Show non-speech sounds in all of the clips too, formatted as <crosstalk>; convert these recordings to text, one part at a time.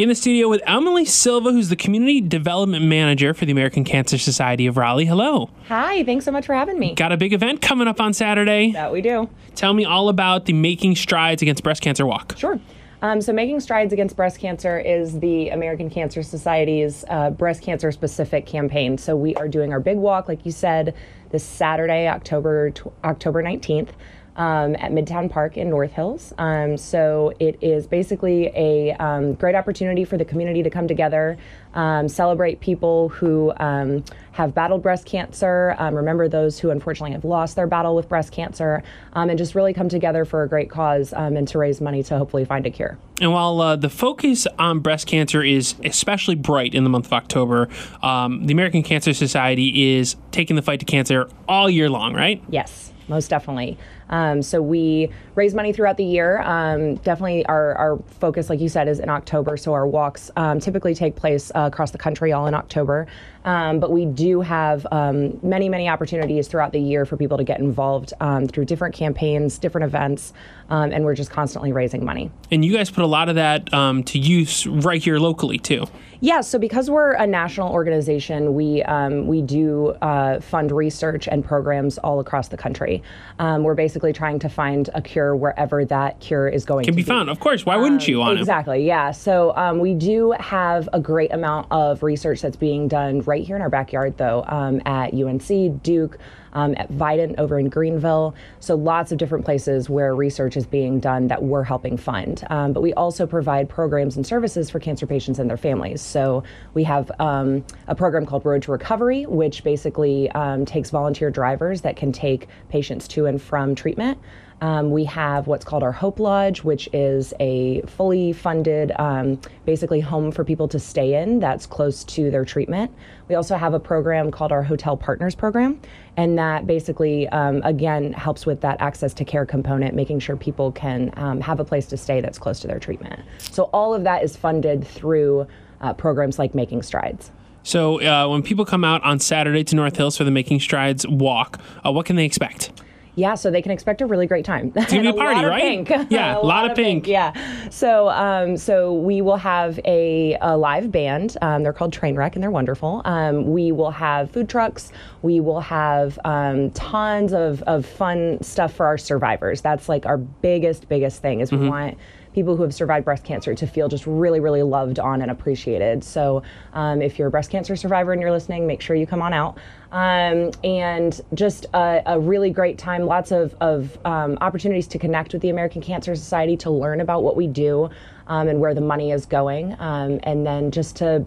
In the studio with Emily Silva, who's the Community Development Manager for the American Cancer Society of Raleigh. Hello. Hi, thanks so much for having me. Got a big event coming up on Saturday. That we do. Tell me all about the Making Strides Against Breast Cancer Walk. Sure. Um, so, Making Strides Against Breast Cancer is the American Cancer Society's uh, breast cancer specific campaign. So, we are doing our big walk, like you said, this Saturday, October October 19th um, at Midtown Park in North Hills. Um, so it is basically a um, great opportunity for the community to come together, um, celebrate people who um, have battled breast cancer, um, remember those who unfortunately have lost their battle with breast cancer, and just really come together for a great cause and to raise money to hopefully find a cure. And while uh, the focus on breast cancer is especially bright in the month of October, the American Cancer Society is taking the fight to cancer all year long, right? Yes most definitely. Um, so we raise money throughout the year. Um, definitely, our, our focus, like you said, is in October. So our walks um, typically take place uh, across the country, all in October. Um, but we do have um, many, many opportunities throughout the year for people to get involved um, through different campaigns, different events, and we're just constantly raising money. And you guys put a lot of that to use right here locally too. Yeah, so because we're a national organization, we um, we do uh, fund research and programs all across the country. Um, we're basically trying to find a cure wherever that cure is going can to be, be. found. Of course, why wouldn't you? On exactly, it? yeah. So um, we do have a great amount of research that's being done right here in our backyard, though, um, at UNC, Duke um, at Vidant over in Greenville. So lots of different places where research is being done that we're helping fund. Um, but we also provide programs and services for cancer patients and their families. So we have um, a program called Road to Recovery, which basically um, takes volunteer drivers that can take patients to and from treatment. Um, we have what's called our Hope Lodge, which is a fully funded, um, basically home for people to stay in that's close to their treatment. We also have a program called our Hotel Partners Program, and that basically, um, again, helps with that access to care component, making sure people can um, have a place to stay that's close to their treatment. So all of that is funded through uh, programs like Making Strides. So uh, when people come out on Saturday to North Hills for the Making Strides walk, uh, what can they expect? Yeah, so they can expect a really great time. It's gonna be a party, right? Pink. <laughs> Yeah, a, lot, lot, of pink. pink. Yeah. So, um, so we will have a, a live band. Um, they're called Trainwreck, and they're wonderful. Um, we will have food trucks. We will have um, tons of, of fun stuff for our survivors. That's like our biggest, biggest thing. Is we mm-hmm. want people who have survived breast cancer to feel just really, really loved on and appreciated. So um, if you're a breast cancer survivor and you're listening, make sure you come on out. Um, and just a, a, really great time, lots of, of um, opportunities to connect with the American Cancer Society, to learn about what we do um, and where the money is going, um, and then just to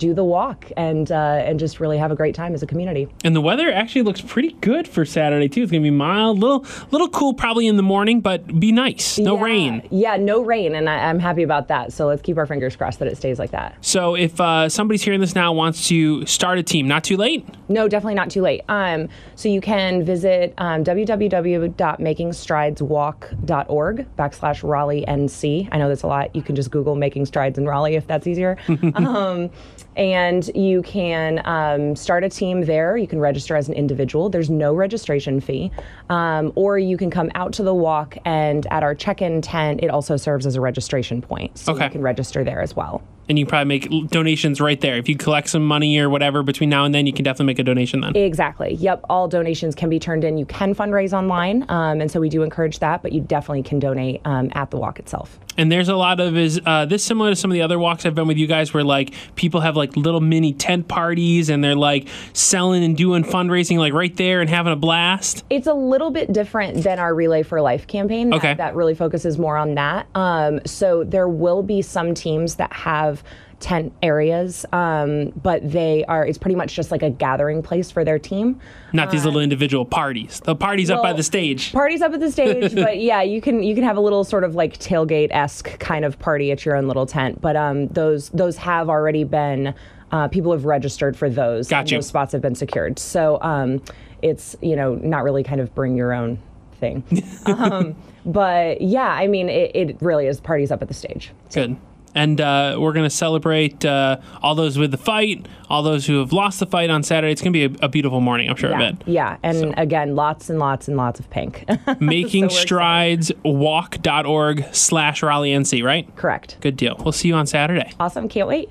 do the walk and uh, and just really have a great time as a community. And the weather actually looks pretty good for Saturday too. It's gonna be mild, little little cool probably in the morning, but be nice. No yeah, rain. Yeah, no rain, and I, am happy about that. So let's keep our fingers crossed that it stays like that. So if uh, somebody's hearing this now wants to start a team, not too late. No, definitely not too late. Um, so you can visit um, www.makingstrideswalk.org backslash Raleigh NC. I know that's a lot. You can just Google Making Strides in Raleigh if that's easier. <laughs> um, and you can um, start a team there. You can register as an individual. There's no registration fee. Um, or you can come out to the walk, and at our check in tent, it also serves as a registration point. So okay. you can register there as well and you probably make donations right there. If you collect some money or whatever between now and then, you can definitely make a donation then. Exactly. Yep. All donations can be turned in. You can fundraise online, um, and so we do encourage that. But you definitely can donate um, at the walk itself. And there's a lot of is uh, this similar to some of the other walks I've been with you guys, where like people have like little mini tent parties and they're like selling and doing fundraising like right there and having a blast. It's a little bit different than our Relay for Life campaign. Okay. That, that really focuses more on that. Um, so there will be some teams that have tent areas, um, but they are. It's pretty much just like a gathering place for their team. Not these uh, little individual parties. The parties well, up by the stage. Parties up at the <laughs> stage, but yeah, you can you can have a little sort of like tailgate esque kind of party at your own little tent. But um, those those have already been. Uh, people have registered for those. Got you. Those spots have been secured. So um, it's you know not really kind of bring your own thing. <laughs> um, but yeah, I mean, it, it, really is parties up at the stage. So. Good. And uh, we're going to celebrate uh, all those with the fight, all those who have lost the fight on Saturday. It's going to be a, a, beautiful morning, I'm sure yeah. of it. Yeah, and so. again, lots and lots and lots of pink. <laughs> Making so strides walk.org slash Raleigh NC, right? Correct. Good deal. We'll see you on Saturday. Awesome. Can't wait.